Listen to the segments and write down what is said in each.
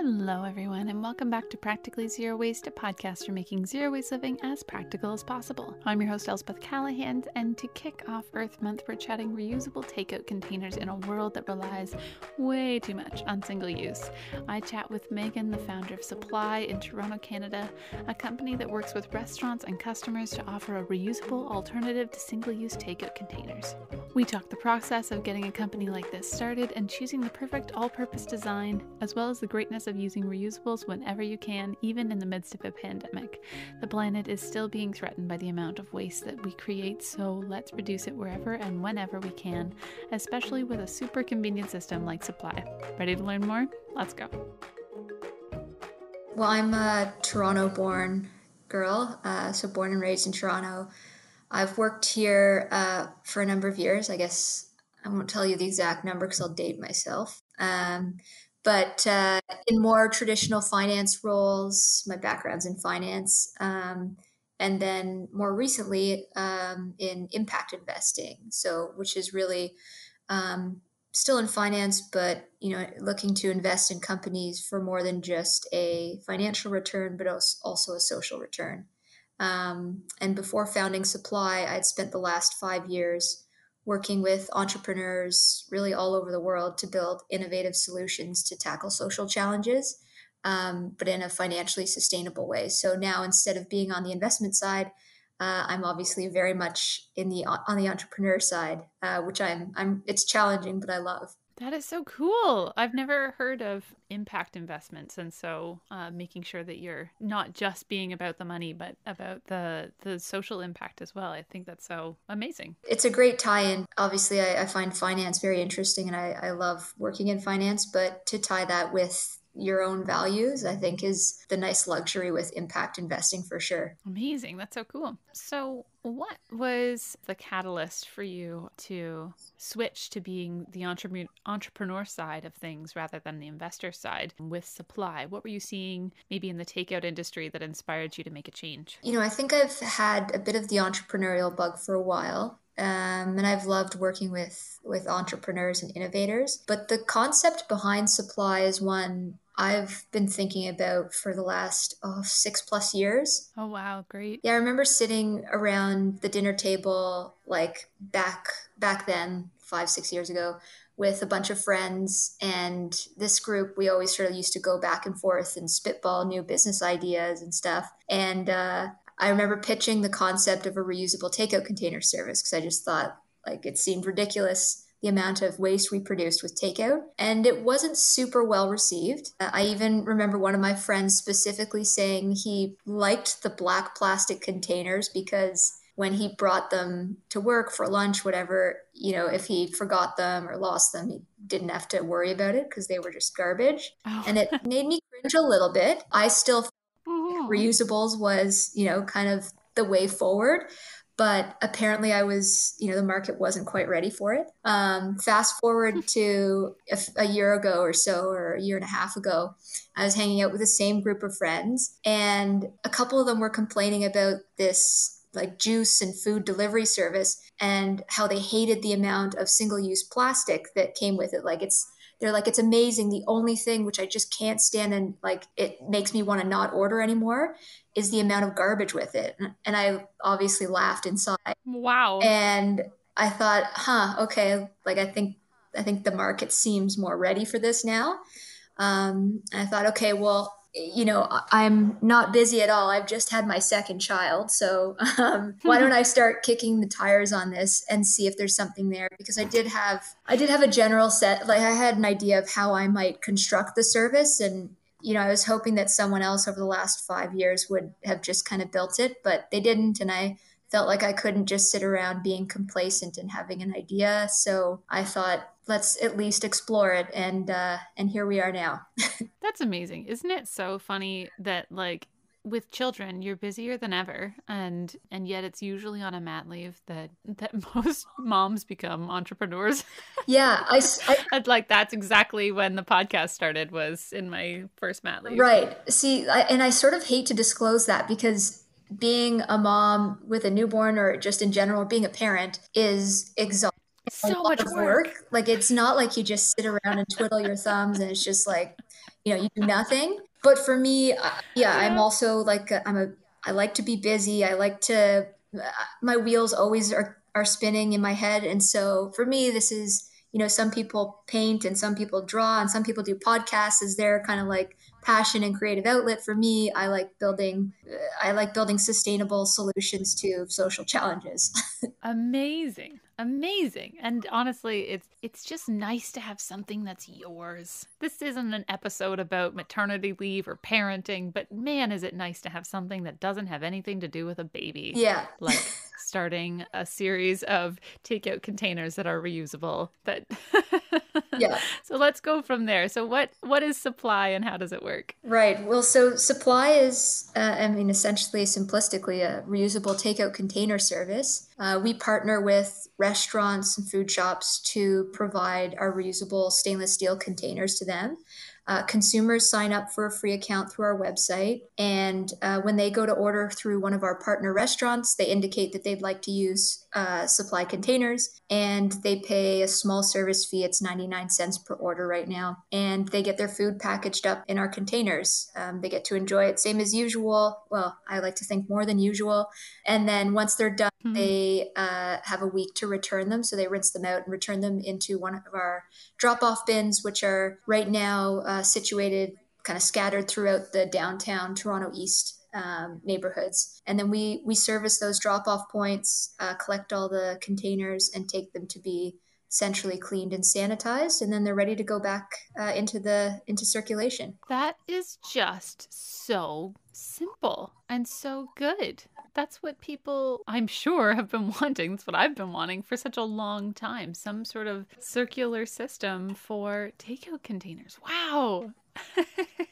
Hello, everyone, and welcome back to Practically Zero Waste, a podcast for making zero waste living as practical as possible. I'm your host, Elspeth Callahan, and to kick off Earth Month, we're chatting reusable takeout containers in a world that relies way too much on single use. I chat with Megan, the founder of Suppli in Toronto, Canada, a company that works with restaurants and customers to offer a reusable alternative to single use takeout containers. We talk the process of getting a company like this started and choosing the perfect all purpose design, as well as the greatness of using reusables whenever you can, even in the midst of a pandemic. The planet is still being threatened by the amount of waste that we create, so let's reduce it wherever and whenever we can, especially with a super convenient system like Suppli. Ready to learn more? Let's go. Well, I'm a Toronto born girl, uh, so born and raised in Toronto. I've worked here uh, for a number of years. I guess I won't tell you the exact number because I'll date myself. Um, but uh, in more traditional finance roles, my background's in finance, um, and then more recently um, in impact investing. So, which is really um, still in finance, but you know, looking to invest in companies for more than just a financial return, but also a social return. Um, and before founding Suppli, I'd spent the last five years working with entrepreneurs really all over the world to build innovative solutions to tackle social challenges, um, but in a financially sustainable way. So now instead of being on the investment side, uh, I'm obviously very much in the on the entrepreneur side, uh, which I'm I'm it's challenging, but I love. That is so cool. I've never heard of impact investments, and so uh, making sure that you're not just being about the money, but about the the social impact as well. I think that's so amazing. It's a great tie-in. Obviously, I, I find finance very interesting, and I, I love working in finance. But to tie that with your own values, I think is the nice luxury with impact investing for sure. Amazing. That's so cool. So, what was the catalyst for you to switch to being the entre- entrepreneur side of things rather than the investor side with Suppli? What were you seeing maybe in the takeout industry that inspired you to make a change? You know, I think I've had a bit of the entrepreneurial bug for a while. Um, and I've loved working with with entrepreneurs and innovators. But the concept behind Suppli is one I've been thinking about for the last oh, six plus years. Oh, wow. Great. Yeah, I remember sitting around the dinner table like back back then, five, six years ago, with a bunch of friends. And this group, we always sort of used to go back and forth and spitball new business ideas and stuff. And uh, I remember pitching the concept of a reusable takeout container service because I just thought like it seemed ridiculous the amount of waste we produced with takeout, and it wasn't super well received. Uh, I even remember one of my friends specifically saying he liked the black plastic containers because when he brought them to work for lunch, whatever, you know, if he forgot them or lost them, he didn't have to worry about it because they were just garbage. Oh. And it made me cringe a little bit. I still. Reusables was, you know, kind of the way forward but apparently I was, you know, the market wasn't quite ready for it. Um, fast forward to a, a, year ago or so, or a year and a half ago, I was hanging out with the same group of friends, and a couple of them were complaining about this like juice and food delivery service and how they hated the amount of single use plastic that came with it. Like it's, they're like, it's amazing. The only thing which I just can't stand and like it makes me want to not order anymore is the amount of garbage with it. And I obviously laughed inside. Wow. And I thought, huh, okay, like I think I think the market seems more ready for this now. Um, and I thought, okay, well, you know, I'm not busy at all. I've just had my second child. So um, why don't I start kicking the tires on this and see if there's something there? Because I did have, I did have a general set, like I had an idea of how I might construct the service. And you know, I was hoping that someone else over the last five years would have just kind of built it, but they didn't. And I felt like I couldn't just sit around being complacent and having an idea. So I thought, let's at least explore it. And, uh, and here we are now. That's amazing. Isn't it so funny that like with children you're busier than ever and and yet it's usually on a mat leave that that most moms become entrepreneurs yeah i, I like that's exactly when the podcast started was in my first mat leave right see I, and i sort of hate to disclose that because being a mom with a newborn or just in general being a parent is exhausting. It's so much work. work. Like it's not like you just sit around and twiddle your thumbs and it's just like you know you do nothing. But for me uh, yeah, i'm also like i am a i like to be busy. I like to uh, my wheels always are are spinning in my head. And so for me this is you know some people paint and some people draw and some people do podcasts as their kind of like passion and creative outlet for me i like building uh, i like building sustainable solutions to social challenges. Amazing. Amazing. And honestly it's it's just nice to have something that's yours. This isn't an episode about maternity leave or parenting but man is it nice to have something that doesn't have anything to do with a baby. Yeah. Like starting a series of takeout containers that are reusable but yeah. So let's go from there. So what what is Suppli and how does it work? Right. Well so Suppli is uh, i mean essentially simplistically a reusable takeout container service. Uh, we partner with restaurants and food shops to provide our reusable stainless steel containers to them. Uh, consumers sign up for a free account through our website. And uh, when they go to order through one of our partner restaurants, they indicate that they'd like to use uh, Suppli containers and they pay a small service fee. It's 99 cents per order right now. And they get their food packaged up in our containers. Um, they get to enjoy it same as usual. Well, I like to think more than usual. And then once they're done, mm-hmm. they uh, have a week to return them. So they rinse them out and return them into one of our drop off bins, which are right now uh, situated kind of scattered throughout the downtown Toronto East um, neighborhoods. And then we we service those drop off points, uh, collect all the containers, and take them to be centrally cleaned and sanitized and then they're ready to go back uh, into the into circulation that is just so simple and so good that's what people, I'm sure, have been wanting. That's what I've been wanting for such a long time. Some sort of circular system for takeout containers. Wow.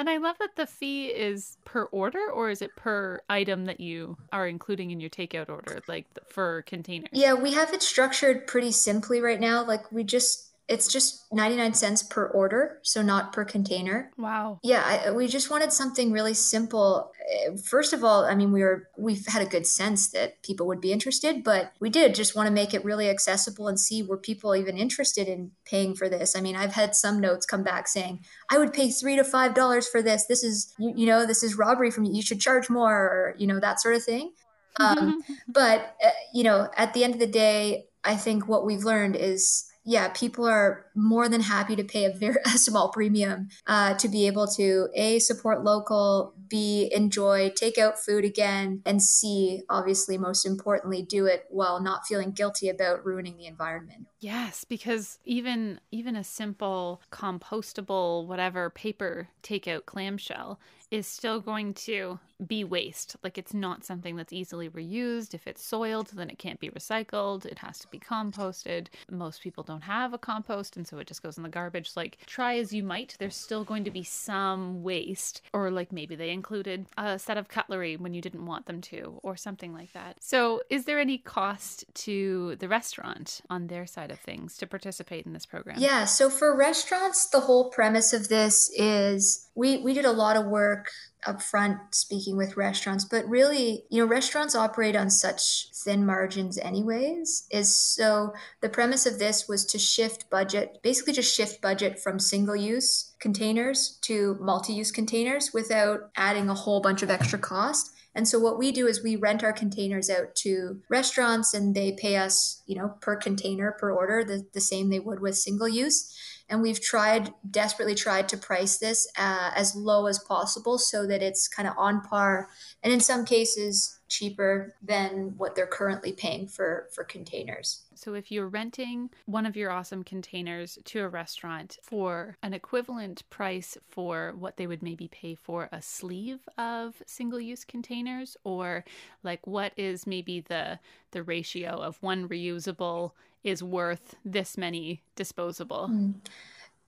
and I love that the fee is per order, or is it per item that you are including in your takeout order, like for containers? Yeah, we have it structured pretty simply right now. Like we just it's just 99 cents per order, so not per container. Wow. Yeah, I, we just wanted something really simple. Eh, first of all, I mean, we were we've had a good sense that people would be interested, but we did just want to make it really accessible and see were people even interested in paying for this. I mean, I've had some notes come back saying, "I would pay 3 to 5 dollars for this. This is you, you know, this is robbery from you. You should charge more," or you know, that sort of thing. Um, but uh, you know, at the end of the day, I think what we've learned is yeah, people are more than happy to pay a very a small premium uh, to be able to a support local, b enjoy takeout food again, and c obviously most importantly do it while not feeling guilty about ruining the environment. Yes, because even even a simple compostable whatever paper takeout clamshell is still going to be waste. Like it's not something that's easily reused. If it's soiled, then it can't be recycled. It has to be composted. Most people don't have a compost, and so it just goes in the garbage. Like, try as you might, there's still going to be some waste. Or, like, maybe they included a set of cutlery when you didn't want them to, or something like that. So, is there any cost to the restaurant on their side of things to participate in this program? Yeah. So, for restaurants, the whole premise of this is we, we did a lot of work up front speaking with restaurants but really you know restaurants operate on such thin margins anyways is so the premise of this was to shift budget basically just shift budget from single use containers to multi-use containers without adding a whole bunch of extra cost. And so what we do is we rent our containers out to restaurants and they pay us, you know, per container per order, the, the same they would with single use and we've tried desperately tried to price this uh, as low as possible so that it's kind of on par. And in some cases cheaper than what they're currently paying for for containers. So if you're renting one of your awesome containers to a restaurant for an equivalent price for what they would maybe pay for a sleeve of single-use containers or like what is maybe the the ratio of one reusable is worth this many disposable? Mm.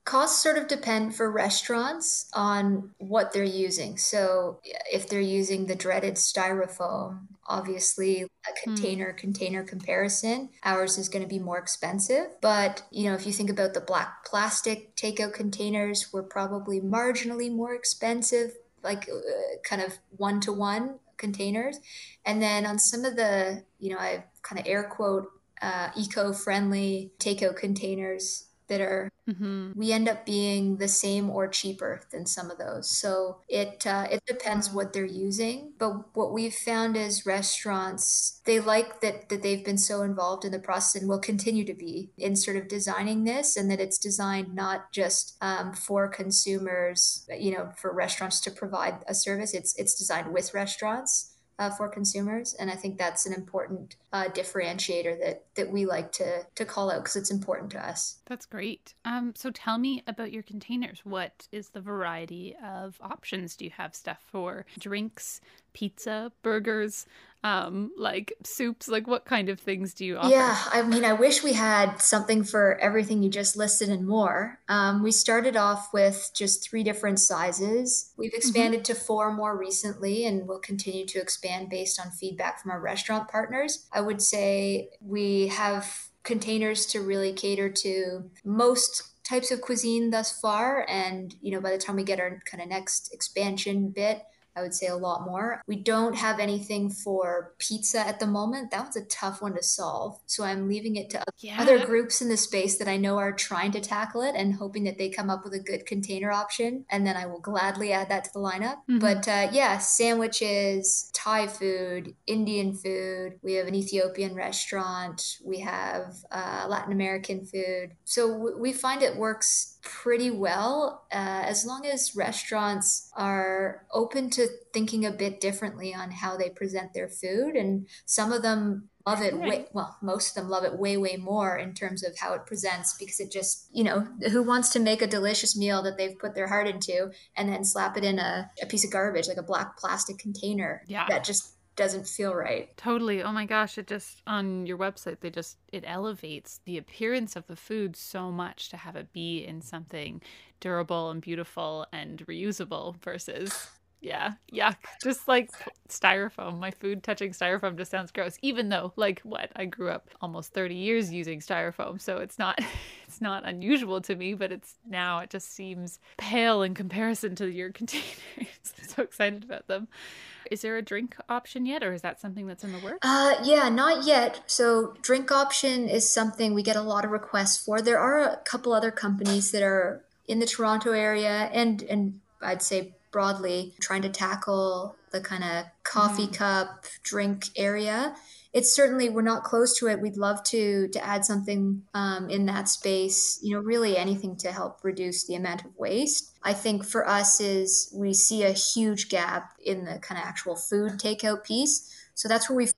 Costs sort of depend for restaurants on what they're using. So, if they're using the dreaded styrofoam, obviously a hmm. container mm. container comparison, ours is going to be more expensive. But, you know, if you think about the black plastic takeout containers, we're probably marginally more expensive, like uh, kind of one to one containers. And then on some of the, you know, I kind of air quote uh, eco-friendly takeout containers that are mm-hmm. we end up being the same or cheaper than some of those. So it uh, it depends what they're using but what we've found is restaurants they like that that they've been so involved in the process and will continue to be in sort of designing this and that it's designed not just um, for consumers you know for restaurants to provide a service. It's it's designed with restaurants uh, for consumers. And I think that's an important uh, differentiator that that we like to to call out because it's important to us. That's great. Um, so tell me about your containers. What is the variety of options? Do you have stuff for drinks, pizza, burgers? Um like soups like what kind of things do you offer yeah i mean i wish we had something for everything you just listed and more um, we started off with just three different sizes we've mm-hmm. expanded mm-hmm. to four more recently and we'll continue to expand based on feedback from our restaurant partners i would say we have containers to really cater to most types of cuisine thus far and you know by the time we get our kind of next expansion bit I would say a lot more. We don't have anything for pizza at the moment. That was a tough one to solve. So I'm leaving it to yeah. other groups in the space that I know are trying to tackle it and hoping that they come up with a good container option. And then I will gladly add that to the lineup. Mm-hmm. But uh, yeah, sandwiches, Thai food, Indian food. We have an Ethiopian restaurant. We have uh, Latin American food. So w- we find it works pretty well uh, as long as restaurants are open to thinking a bit differently on how they present their food and some of them love it right. way well most of them love it way way more in terms of how it presents because it just you know who wants to make a delicious meal that they've put their heart into and then slap it in a, a piece of garbage like a black plastic container yeah that just doesn't feel right. Totally. Oh my gosh, it just on your website they just it elevates the appearance of the food so much to have it be in something durable and beautiful and reusable versus yeah, yuck. Just like styrofoam. My food touching styrofoam just sounds gross. Even though like what? I grew up almost 30 years using styrofoam, so it's not it's not unusual to me, but it's now it just seems pale in comparison to your containers. So excited about them. Is there a drink option yet, or is that something that's in the works? Uh, yeah, not yet. So, drink option is something we get a lot of requests for. There are a couple other companies that are in the Toronto area, and and I'd say broadly trying to tackle the kind of coffee mm. cup drink area it's certainly we're not close to it. We'd love to to add something um, in that space. You know, really anything to help reduce the amount of waste. I think for us is we see a huge gap in the kind of actual food takeout piece. So that's where we feel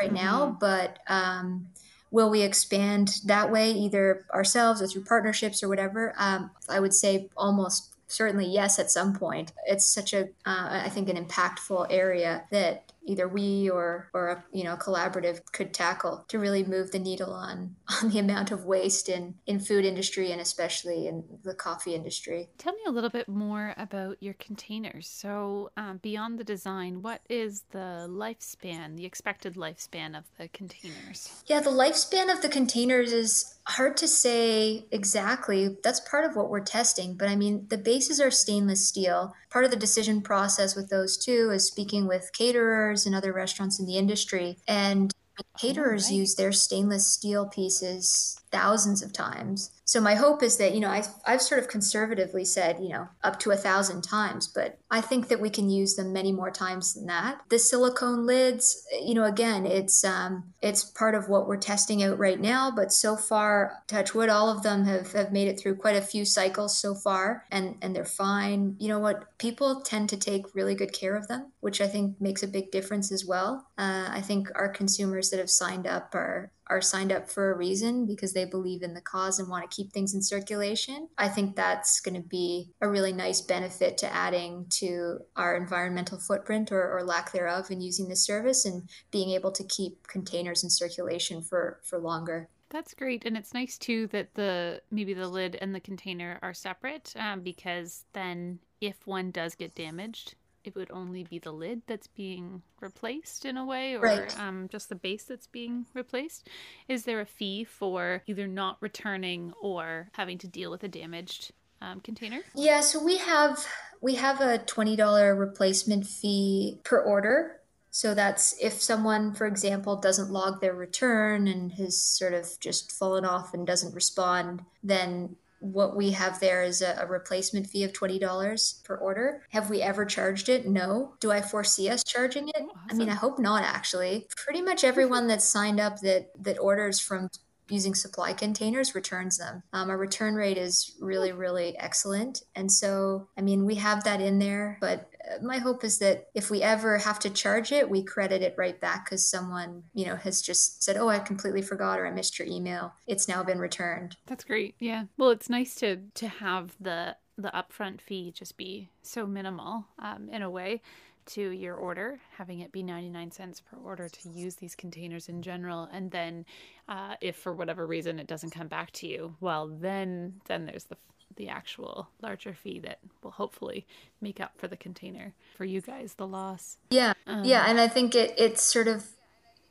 right now. Mm-hmm. But um, will we expand that way, either ourselves or through partnerships or whatever? Um, I would say almost certainly yes at some point. It's such a, uh, I think, an impactful area that either we or or a, you know collaborative could tackle to really move the needle on on the amount of waste in in food industry and especially in the coffee industry. Tell me a little bit more about your containers. So um, beyond the design, what is the lifespan, the expected lifespan of the containers? Yeah, the lifespan of the containers is hard to say exactly. That's part of what we're testing. But I mean, the bases are stainless steel. Part of the decision process with those two is speaking with caterers and other restaurants in the industry. And caterers right. use their stainless steel pieces thousands of times. So my hope is that, you know, I, I've sort of conservatively said, you know, up to a thousand times, but I think that we can use them many more times than that. The silicone lids, you know, again, it's um, it's part of what we're testing out right now, but so far, touch wood, all of them have, have made it through quite a few cycles so far and, and they're fine. You know what? People tend to take really good care of them, which I think makes a big difference as well. Uh, I think our consumers that have signed up are are signed up for a reason because they believe in the cause and want to keep things in circulation. I think that's going to be a really nice benefit to adding to our environmental footprint or, or lack thereof in using this service and being able to keep containers in circulation for, for longer. That's great, and it's nice too that the maybe the lid and the container are separate um, because then if one does get damaged, it would only be the lid that's being replaced in a way or right. um, just the base that's being replaced? Is there a fee for either not returning or having to deal with a damaged um, container? Yeah so we have we have a $20 replacement fee per order. So that's if someone, for example, doesn't log their return and has sort of just fallen off and doesn't respond, then what we have there is a, a, replacement fee of $20 per order. Have we ever charged it? No. Do I foresee us charging it? Awesome. I mean, I hope not actually. Pretty much everyone that's signed up that that orders from using Suppli containers returns them. Um, our return rate is really, really excellent. And so, I mean, we have that in there, but my hope is that if we ever have to charge it, we credit it right back because someone, you know, has just said, "Oh, I completely forgot," or "I missed your email." It's now been returned. That's great. Yeah. Well, it's nice to to have the the upfront fee just be so minimal um, in a way to your order, having it be 99 cents per order to use these containers in general. And then uh, if for whatever reason it doesn't come back to you, well, then then there's the the actual larger fee that will hopefully make up for the container for you guys the loss yeah um, yeah and i think it it's sort of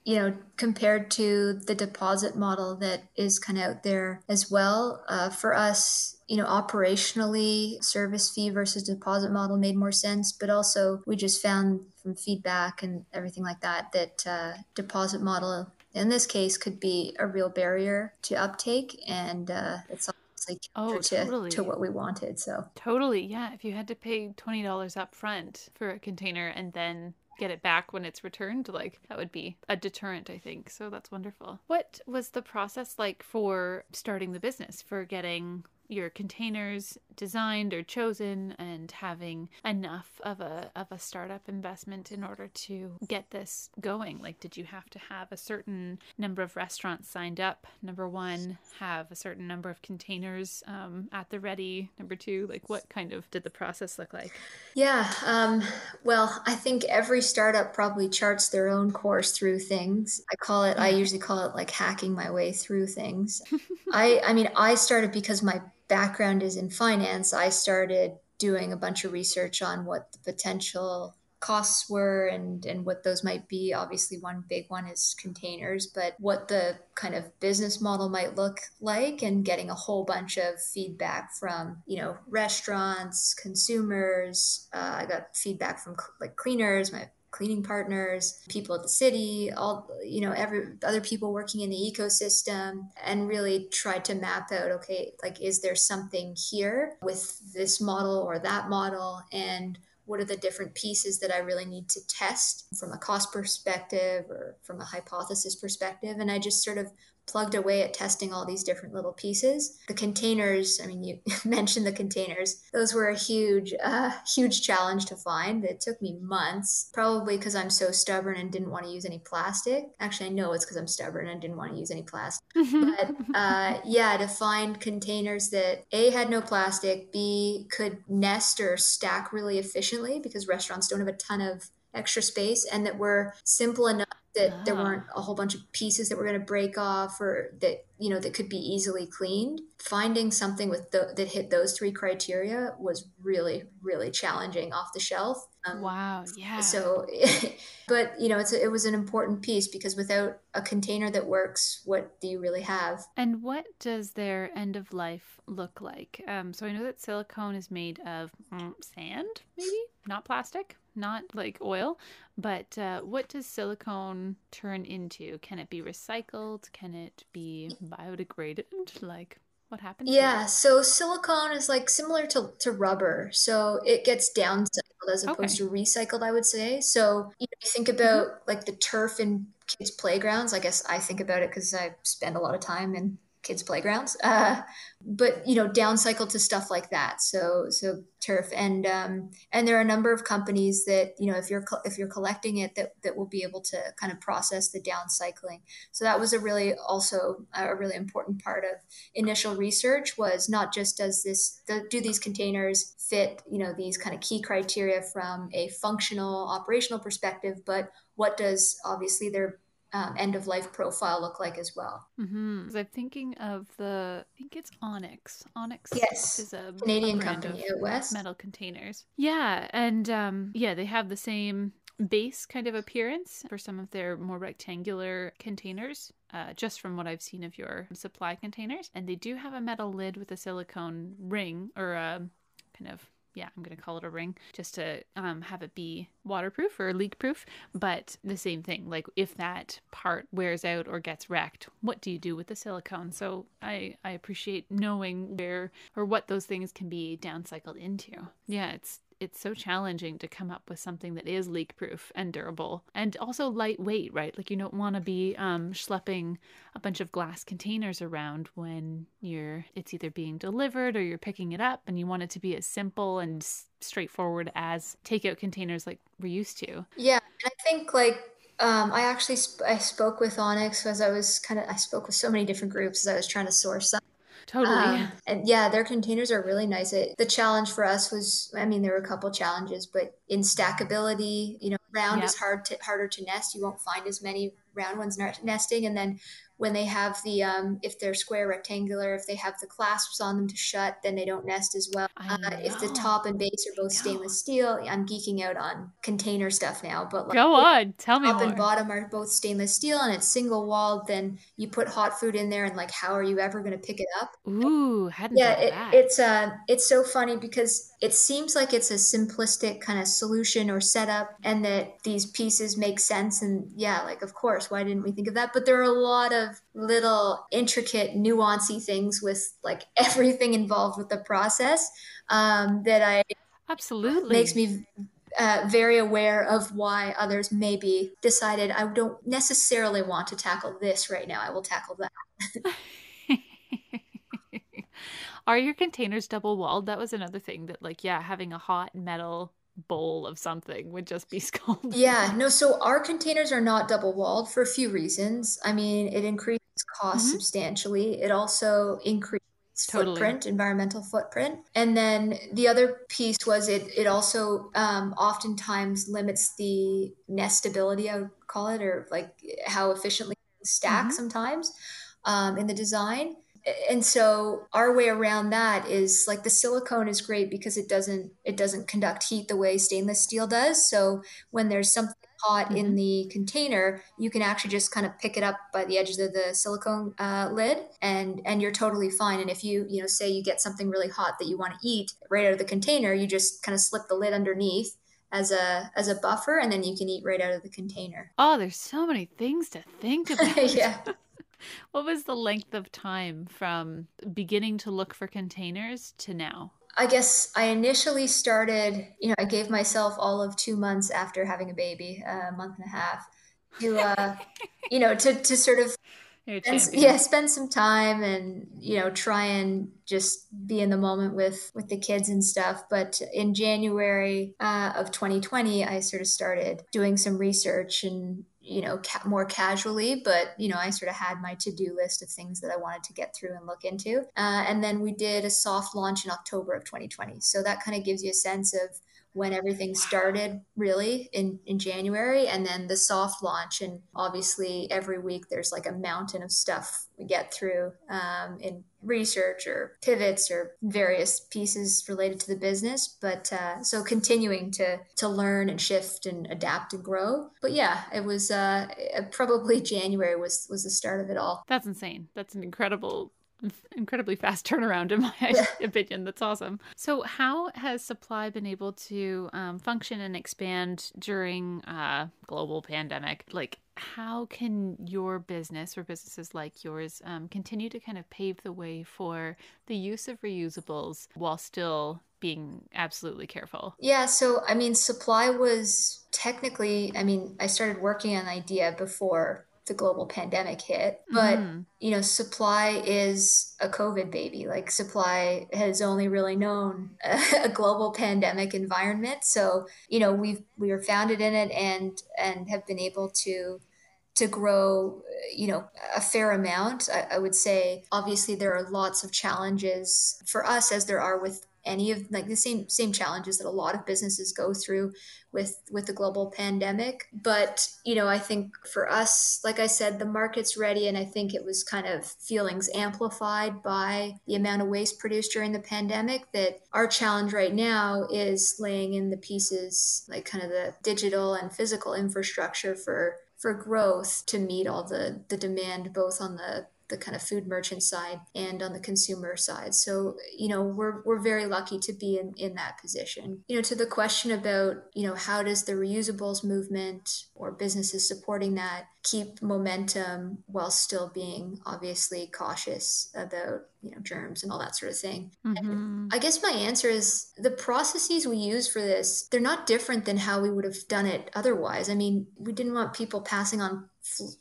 you know, compared to the deposit model that is kind of out there as well. Uh, for us, you know, operationally, service fee versus deposit model made more sense, but also we just found from feedback and everything like that that uh, deposit model in this case could be a real barrier to uptake, and uh, it's oh, to, totally. to what we wanted. So totally, yeah. If you had to pay twenty dollars up front for a container and then get it back when it's returned like that would be a deterrent i think so that's wonderful what was the process like for starting the business for getting your containers designed or chosen and having enough of a of a startup investment in order to get this going? Like did you have to have a certain number of restaurants signed up? Number one have a certain number of containers um, at the ready? Number two like what kind of did the process look like? Yeah um, well i think every startup probably charts their own course through things. I call it i usually call it like hacking my way through things. I i mean i started because my background is in finance, I started doing a bunch of research on what the potential costs were and and what those might be. Obviously one big one is containers but what the kind of business model might look like and getting a whole bunch of feedback from you know restaurants consumers. Uh, i got feedback from like cleaners my cleaning partners, people at the city, all you know, every other people working in the ecosystem, and really tried to map out okay, like is there something here with this model or that model, and what are the different pieces that I really need to test from a cost perspective or from a hypothesis perspective, and I just sort of plugged away at testing all these different little pieces. The containers, I mean, you mentioned the containers. Those were a huge, uh, huge challenge to find. It took me months, probably because I'm so stubborn and didn't want to use any plastic. Actually, I know it's because I'm stubborn and didn't want to use any plastic. but uh, yeah, to find containers that A, had no plastic, B, could nest or stack really efficiently because restaurants don't have a ton of extra space and that were simple enough that oh. there weren't a whole bunch of pieces that were going to break off or that you know that could be easily cleaned. Finding something with the, that hit those three criteria was really really challenging off the shelf. Um, wow yeah. so but you know it's a, it was an important piece because without a container that works what do you really have? And what does their end of life look like? Um, so i know that silicone is made of mm, sand maybe? Not plastic not like oil. But uh, what does silicone turn into? Can it be recycled? Can it be biodegraded? Like, what happens? Yeah, so silicone is like similar to, to rubber. So it gets downcycled as opposed okay. to recycled, I would say. So you, know, you think about mm-hmm. like the turf in kids' playgrounds. I guess I think about it because I spend a lot of time in kids playgrounds uh, but you know downcycle to stuff like that. So so turf and um, and there are a number of companies that you know if you're if you're collecting it that that will be able to kind of process the downcycling so that was a really also a really important part of initial research was not just does this do these containers fit you know these kind of key criteria from a functional operational perspective but what does obviously their um, end of life profile look like as well. Mm-hmm. I'm thinking of the, I think it's Onyx. Onyx yes. is a Canadian a company out west. Metal containers. Yeah, and um, yeah, they have the same base kind of appearance for some of their more rectangular containers. Uh, just from what I've seen of your Suppli containers, and they do have a metal lid with a silicone ring or a kind of yeah, I'm going to call it a ring just to um, have it be waterproof or leak proof. But the same thing, like if that part wears out or gets wrecked, what do you do with the silicone? So I, I appreciate knowing where or what those things can be downcycled into. Yeah, it's it's so challenging to come up with something that is leak proof and durable and also lightweight, right? Like you don't want to be um, schlepping a bunch of glass containers around when you're it's either being delivered or you're picking it up, and you want it to be as simple and straightforward as takeout containers like we're used to. Yeah, I think like um, I actually sp- I spoke with Onyx as I was kind of I spoke with so many different groups as I was trying to source some Totally. Um, and yeah, their containers are really nice. It, the challenge for us was, I mean, there were a couple challenges, but in stackability, you know, round yep. is hard to harder to nest. You won't find as many round ones nesting, and then when they have the um, if they're square rectangular if they have the clasps on them to shut then they don't nest as well. Uh, if the top and base are both stainless steel i'm geeking out on container stuff now but like, go on. Tell me top more. and bottom are both stainless steel and it's single walled then you put hot food in there and like how are you ever going to pick it up? Ooh hadn't yeah it, it's uh it's so funny because it seems like it's a simplistic kind of solution or setup and that these pieces make sense and yeah like of course why didn't we think of that? But there are a lot of of little intricate, nuancy things with like everything involved with the process um, that I absolutely makes me uh, very aware of why others maybe decided I don't necessarily want to tackle this right now. I will tackle that. Are your containers double walled? That was another thing that, like, yeah, having a hot metal bowl of something would just be scalding. Yeah, no, so our containers are not double walled for a few reasons. I mean, it increases cost mm-hmm. substantially. It also increases totally. footprint, environmental footprint. And then the other piece was it it also um, oftentimes limits the nestability, I would call it, or like how efficiently stack mm-hmm. sometimes um, in the design and so our way around that is like the silicone is great because it doesn't it doesn't conduct heat the way stainless steel does. So when there's something hot mm-hmm. in the container you can actually just kind of pick it up by the edges of the silicone uh, lid and and you're totally fine. And if you you know say you get something really hot that you want to eat right out of the container you just kind of slip the lid underneath as a as a buffer and then you can eat right out of the container. Oh there's so many things to think about. yeah what was the length of time from beginning to look for containers to now? I guess I initially started, you know, I gave myself all of two months after having a baby, a month and a half, to, uh, you know, to, to sort of, spend, yeah, spend some time and, you know, try and just be in the moment with, with the kids and stuff. But in January uh, of 2020, I sort of started doing some research and you know, ca- more casually, but you know, I sort of had my to-do list of things that I wanted to get through and look into. Uh, and then we did a soft launch in October of 2020. So that kind of gives you a sense of when everything started really in, in January and then the soft launch. And obviously, every week there's like a mountain of stuff we get through um, in research or pivots or various pieces related to the business. But uh, so continuing to, to learn and shift and adapt and grow. But yeah, it was uh, probably January was, was the start of it all. That's insane. That's an incredible incredibly fast turnaround in my opinion. That's awesome. So how has Suppli been able to um, function and expand during a uh, global pandemic? Like how can your business or businesses like yours um, continue to kind of pave the way for the use of reusables while still being absolutely careful? Yeah so i mean Suppli was technically i mean i started working on idea before the global pandemic hit. But, mm. you know, Suppli is a COVID baby. Like, Suppli has only really known a, a, global pandemic environment. So, you know, we've, we were founded in it and, and have been able to, to grow, you know, a fair amount. I, I would say, obviously, there are lots of challenges for us as there are with any of like the same same challenges that a lot of businesses go through with with the global pandemic. But you know i think for us like i said the market's ready and i think it was kind of feelings amplified by the amount of waste produced during the pandemic that our challenge right now is laying in the pieces like kind of the digital and physical infrastructure for for growth to meet all the the demand both on the the kind of food merchant side and on the consumer side. So, you know, we're, we're very lucky to be in, in that position. You know, to the question about, you know, how does the reusables movement or businesses supporting that keep momentum while still being obviously cautious about you know germs and all that sort of thing mm-hmm. i guess my answer is the processes we use for this they're not different than how we would have done it otherwise i mean we didn't want people passing on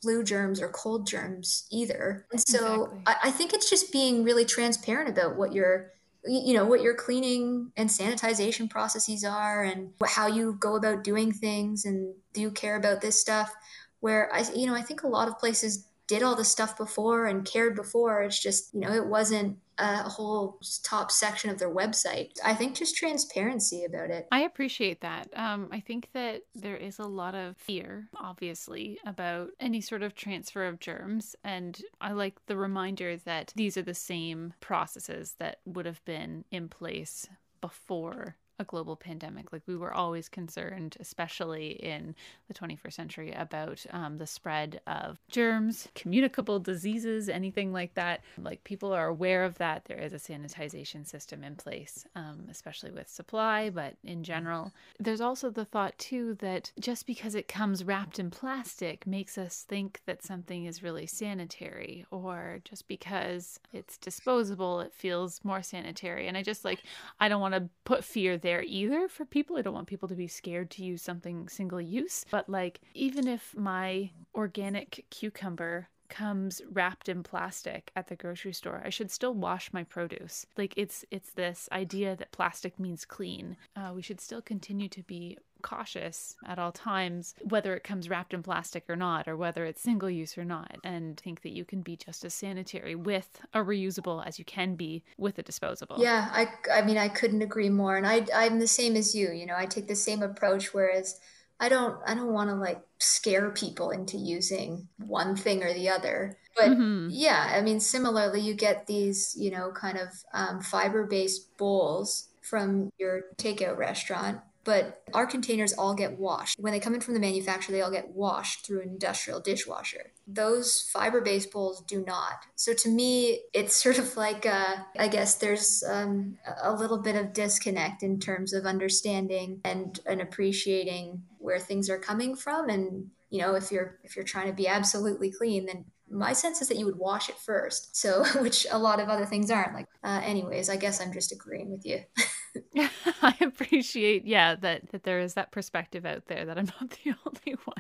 flu germs or cold germs either and so exactly. I, I think it's just being really transparent about what you're you know what your cleaning and sanitization processes are and how you go about doing things and do you care about this stuff where I, you know, I think a lot of places did all this stuff before and cared before. It's just, you know, it wasn't a whole top section of their website. I think just transparency about it. I appreciate that. Um, I think that there is a lot of fear, obviously, about any sort of transfer of germs. And I like the reminder that these are the same processes that would have been in place before a global pandemic. Like we were always concerned, especially in the 21st century, about um, the spread of germs, communicable diseases, anything like that. Like people are aware of that. There is a sanitization system in place, um, especially with Suppli, but in general. There's also the thought, too, that just because it comes wrapped in plastic makes us think that something is really sanitary, or just because it's disposable, it feels more sanitary. And I just like, I don't want to put fear there either for people. I don't want people to be scared to use something single use. But like, even if my organic cucumber comes wrapped in plastic at the grocery store i should still wash my produce like it's it's this idea that plastic means clean uh, we should still continue to be cautious at all times, whether it comes wrapped in plastic or not, or whether it's single use or not, and think that you can be just as sanitary with a reusable as you can be with a disposable. Yeah, I, I mean, I couldn't agree more. And I, I'm the same as you. You know, I take the same approach, whereas I don't, I don't want to like scare people into using one thing or the other. But mm-hmm. yeah, I mean, similarly, you get these, you know, kind of um, fiber based bowls from your takeout restaurant but our containers all get washed. When they come in from the manufacturer, they all get washed through an industrial dishwasher. Those fiber based bowls do not. So to me, it's sort of like, uh, I guess there's um, a little bit of disconnect in terms of understanding and, and appreciating where things are coming from. And, you know, if you're, if you're trying to be absolutely clean, then my sense is that you would wash it first. So, which a lot of other things aren't. Like, uh, anyways, I guess I'm just agreeing with you. I appreciate, yeah, that that there is that perspective out there that I'm not the only one.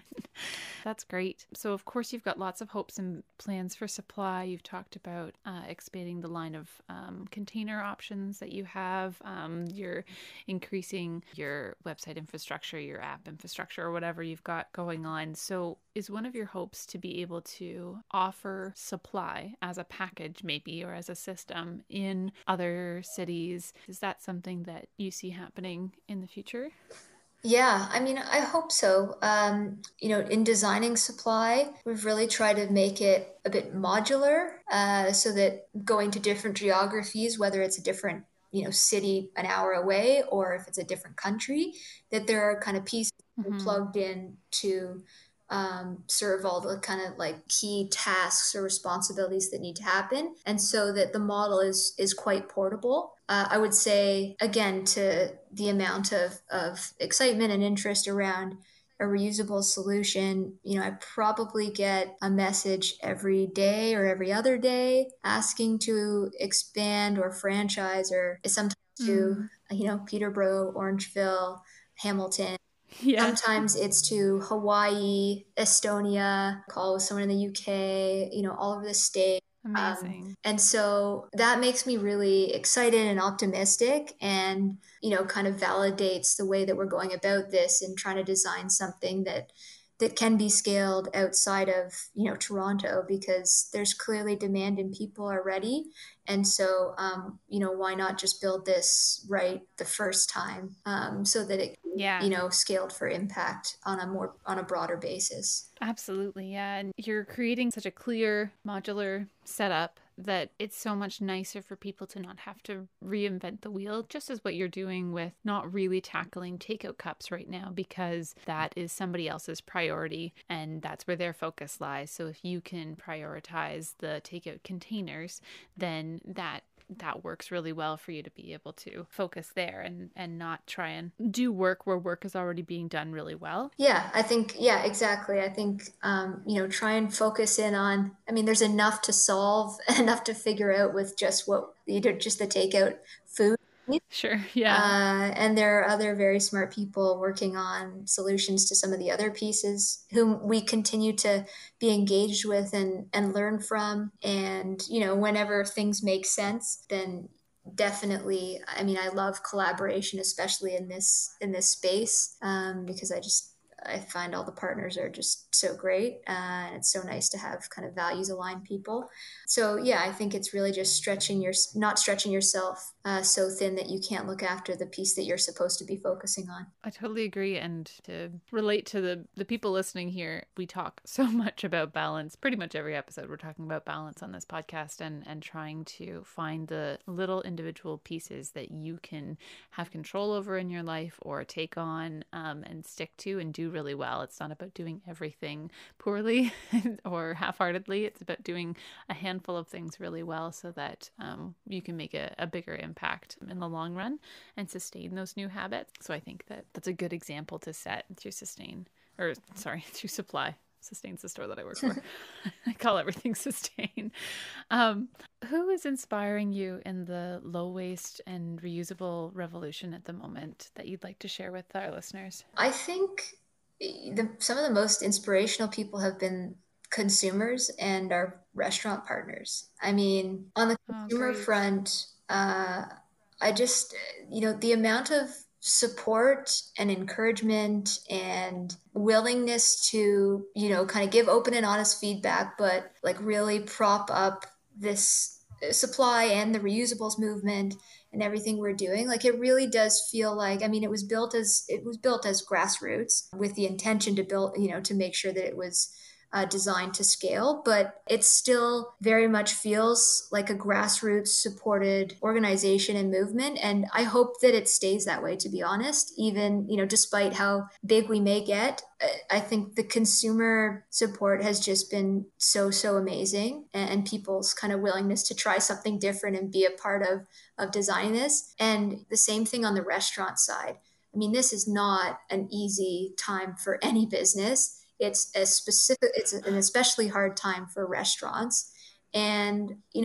That's great. So, of course, you've got lots of hopes and plans for Suppli. You've talked about uh, expanding the line of um, container options that you have. Um, you're increasing your website infrastructure, your app infrastructure, or whatever you've got going on. So, is one of your hopes to be able to offer Suppli as a package, maybe, or as a system in other cities? Is that something that you see happening in the future? Yeah, I mean, I hope so. Um, you know, in designing Suppli, we've really tried to make it a bit modular uh, so that going to different geographies, whether it's a different you know city an hour away or if it's a different country that there are kind of pieces mm-hmm. plugged in to um, serve all the kind of like key tasks or responsibilities that need to happen and so that the model is is quite portable uh, i would say again to the amount of, of excitement and interest around a reusable solution you know i probably get a message every day or every other day asking to expand or franchise or sometimes mm. to you know peterborough orangeville hamilton yeah. Sometimes it's to Hawaii, Estonia, call with someone in the UK, you know, all over the state. Amazing. Um, and so that makes me really excited and optimistic and, you know, kind of validates the way that we're going about this and trying to design something that that can be scaled outside of you know Toronto because there's clearly demand and people are ready. And so um, you know why not just build this right the first time um, so that it yeah. you know scaled for impact on a more on a broader basis? Absolutely yeah. And you're creating such a clear modular setup that it's so much nicer for people to not have to reinvent the wheel, just as what you're doing with not really tackling takeout cups right now, because that is somebody else's priority and that's where their focus lies. So if you can prioritize the takeout containers, then that that works really well for you to be able to focus there and and not try and do work where work is already being done really well. Yeah i think yeah exactly. I think um, you know try and focus in on i mean there's enough to solve enough to figure out with just what either just the takeout food Sure. Yeah. Uh, and there are other very smart people working on solutions to some of the other pieces whom we continue to be engaged with and, and learn from. And, you know, whenever things make sense, then definitely, I mean, I love collaboration, especially in this, in this space, um, because I just, I find all the partners are just so great. Uh, and it's so nice to have kind of values aligned people. So yeah, I think it's really just stretching your, not stretching yourself uh, so thin that you can't look after the piece that you're supposed to be focusing on. I totally agree. And to relate to the, the people listening here, we talk so much about balance. Pretty much every episode, we're talking about balance on this podcast and, and trying to find the little individual pieces that you can have control over in your life or take on um, and stick to and do really well. It's not about doing everything poorly or half heartedly, it's about doing a handful of things really well so that um, you can make a, a bigger impact in the long run and sustain those new habits. So I think that that's a good example to set to sustain, or sorry, to Suppli. Sustain's the store that I work for. I call everything sustain. Um, who is inspiring you in the low waste and reusable revolution at the moment that you'd like to share with our listeners? I think the, some of the most inspirational people have been consumers and our restaurant partners. I mean, on the oh, consumer oh, front, uh, I just, you know, the amount of support and encouragement and willingness to, you know, kind of give open and honest feedback, but like really prop up this Suppli and the reusables movement and everything we're doing like it really does feel like i mean it was built as it was built as grassroots with the intention to build you know to make sure that it was uh, designed to scale, but it still very much feels like a grassroots supported organization and movement. And I hope that it stays that way, to be honest, even, you know, despite how big we may get. I think the consumer support has just been so, so amazing and people's kind of willingness to try something different and be a part of, of designing this. And the same thing on the restaurant side. I mean, this is not an easy time for any business it's a specific it's an especially hard time for restaurants and you know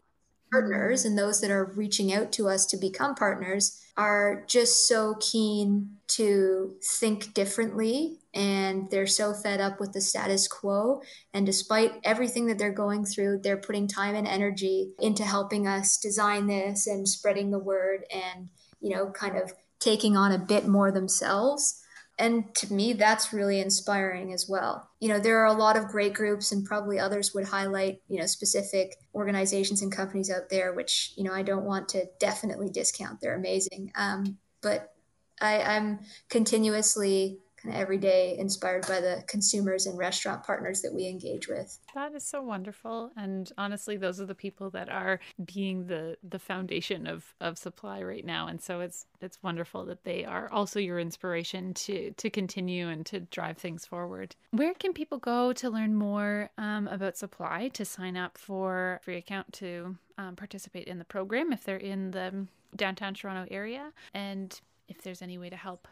partners and those that are reaching out to us to become partners are just so keen to think differently and they're so fed up with the status quo. And despite everything that they're going through they're putting time and energy into helping us design this and spreading the word and you know kind of taking on a bit more themselves and to me that's really inspiring as well. You know there are a lot of great groups and probably others would highlight you know specific organizations and companies out there which you know i don't want to definitely discount. They're amazing. Um, but I, i'm continuously kind of every day inspired by the consumers and restaurant partners that we engage with. That is so wonderful. And honestly, those are the people that are being the the foundation of of Suppli right now. And so it's it's wonderful that they are also your inspiration to to continue and to drive things forward. Where can people go to learn more um, about Suppli to sign up for free account to um, participate in the program if they're in the downtown Toronto area and if there's any way to help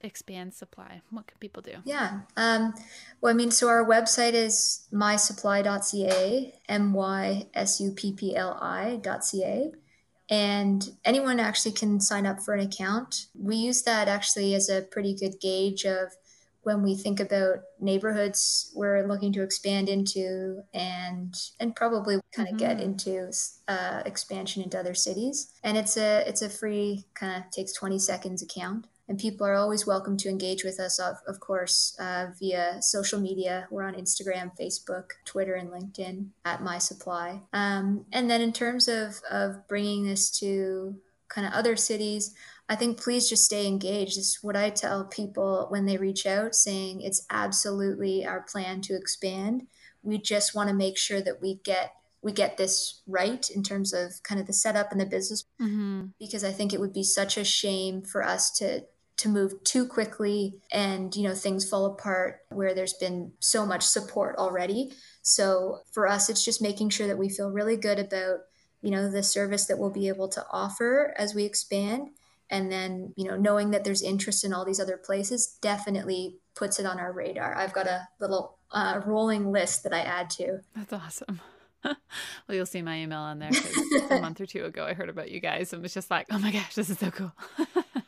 expand Suppli, what can people do? Yeah. Um, well, I mean, so our website is mysuppli.ca, M Y S U P P L I.ca. And anyone actually can sign up for an account. We use that actually as a pretty good gauge of when we think about neighborhoods we're looking to expand into and and probably kind of mm-hmm. get into uh, expansion into other cities. And it's a it's a free kind of takes 20 seconds account. And people are always welcome to engage with us of, of course uh, via social media. We're on instagram facebook twitter and linkedin at my Suppli. Um, and then in terms of of bringing this to kind of other cities I think please just stay engaged. This is what I tell people when they reach out, saying it's absolutely our plan to expand. We just want to make sure that we get we get this right in terms of kind of the setup and the business Mm-hmm. because I think it would be such a shame for us to to move too quickly and you know things fall apart where there's been so much support already. So for us it's just making sure that we feel really good about you know the service that we'll be able to offer as we expand and then you know knowing that there's interest in all these other places definitely puts it on our radar. I've got a little uh, rolling list that I add to. That's awesome. well, you'll see my email on there a month or two ago I heard about you guys and was just like, oh my gosh, this is so cool.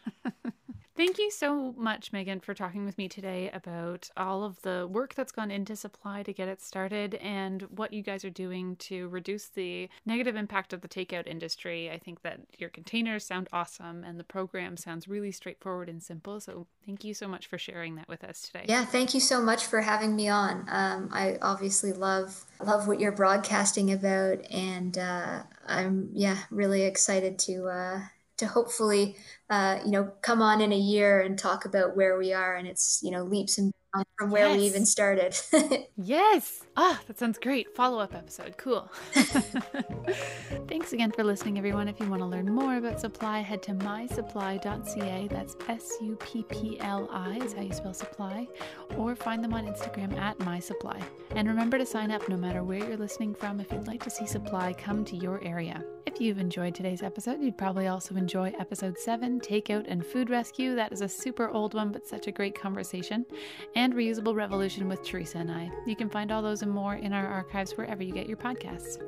Thank you so much, Megan, for talking with me today about all of the work that's gone into Suppli to get it started and what you guys are doing to reduce the negative impact of the takeout industry. I think that your containers sound awesome and the program sounds really straightforward and simple. So thank you so much for sharing that with us today. Yeah, thank you so much for having me on. Um, I obviously love love what you're broadcasting about, and uh, I'm yeah really excited to uh, to hopefully uh, you know come on in a year and talk about where we are and it's you know leaps and from where we even started. Yes. Ah, that sounds great. Follow up episode. Cool. Thanks again for listening, everyone. If you want to learn more about Suppli, head to mysuppli.ca. That's S U P P L I is how you spell Suppli. Or find them on Instagram at mysuppli. And remember to sign up no matter where you're listening from if you'd like to see Suppli come to your area. If you've enjoyed today's episode, you'd probably also enjoy episode 7, Takeout and Food Rescue. That is a super old one, but such a great conversation. And Reusable Revolution with Teresa and I. You can find all those more in our archives wherever you get your podcasts.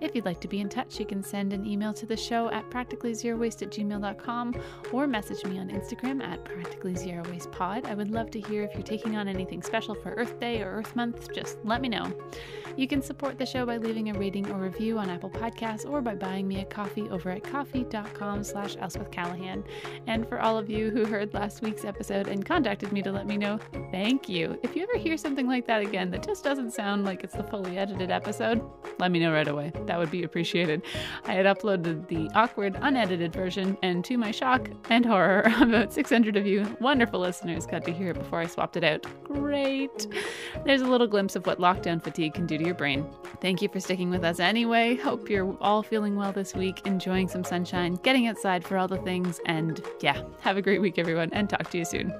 If you'd like to be in touch, you can send an email to the show at practicallyzerowaste at gmail.com or message me on Instagram at practicallyzerowastepod. I would love to hear if you're taking on anything special for Earth Day or Earth Month. Just let me know. You can support the show by leaving a rating or review on Apple Podcasts or by buying me a coffee over at ko-fi.com slash Elspeth Callahan. And for all of you who heard last week's episode and contacted me to let me know, thank you. If you ever hear something like that again that just doesn't sound like it's the fully edited episode, let me know right away. That would be appreciated. I had uploaded the awkward, unedited version, and to my shock and horror, about 600 of you wonderful listeners got to hear it before I swapped it out. Great. There's a little glimpse of what lockdown fatigue can do to your brain. Thank you for sticking with us anyway. Hope you're all feeling well this week, enjoying some sunshine, getting outside for all the things, and yeah, have a great week, everyone, and talk to you soon.